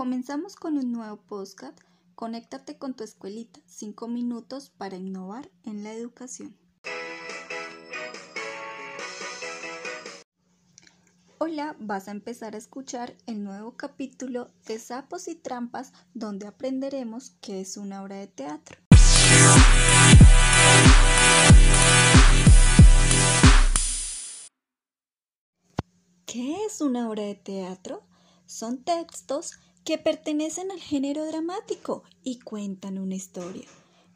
Comenzamos con un nuevo podcast. Conéctate con tu escuelita. Cinco minutos para innovar en la educación. Hola, vas a empezar a escuchar el nuevo capítulo de Sapos y Trampas donde aprenderemos qué es una obra de teatro. ¿Qué es una obra de teatro? Son textos que pertenecen al género dramático y cuentan una historia.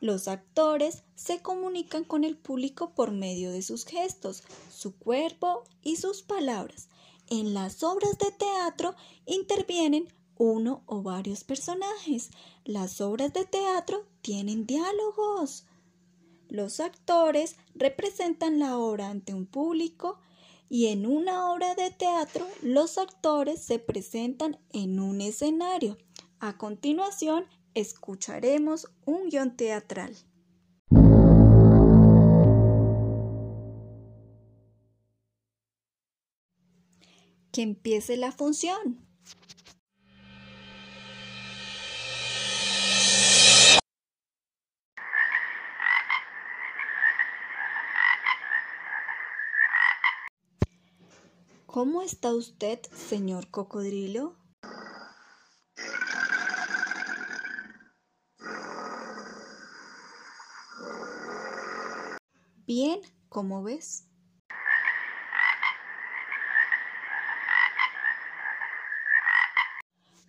Los actores se comunican con el público por medio de sus gestos, su cuerpo y sus palabras. En las obras de teatro intervienen uno o varios personajes. Las obras de teatro tienen diálogos. Los actores representan la obra ante un público y en una obra de teatro los actores se presentan en un escenario. A continuación, escucharemos un guion teatral. Que empiece la función. ¿Cómo está usted, señor cocodrilo? Bien, ¿cómo ves?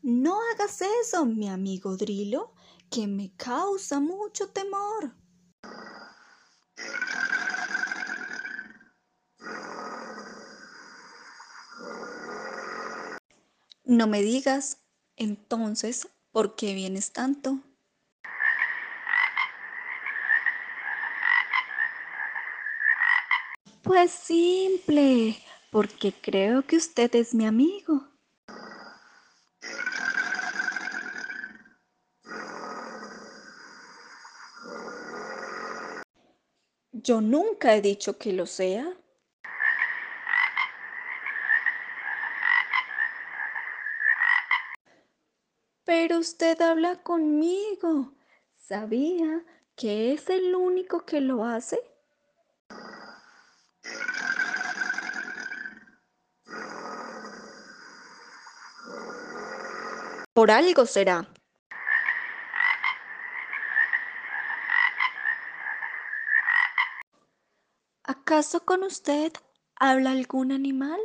No hagas eso, mi amigo Drilo, que me causa mucho temor. No me digas, entonces, ¿por qué vienes tanto? Pues simple, porque creo que usted es mi amigo. Yo nunca he dicho que lo sea. Pero usted habla conmigo. ¿Sabía que es el único que lo hace? Por algo será. ¿Acaso con usted habla algún animal?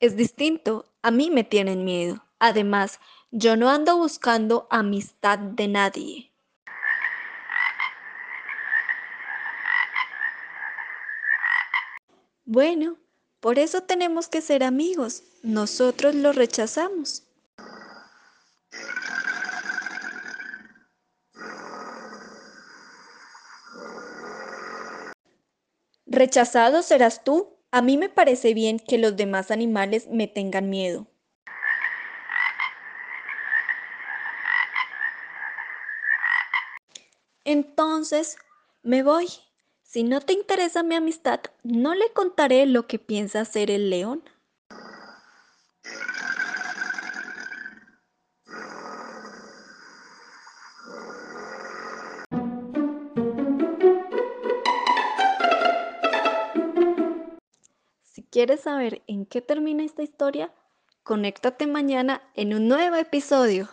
Es distinto, a mí me tienen miedo. Además, yo no ando buscando amistad de nadie. Bueno, por eso tenemos que ser amigos. Nosotros lo rechazamos. Rechazado serás tú. A mí me parece bien que los demás animales me tengan miedo. Entonces, me voy. Si no te interesa mi amistad, no le contaré lo que piensa hacer el león. Quieres saber en qué termina esta historia, conéctate mañana en un nuevo episodio.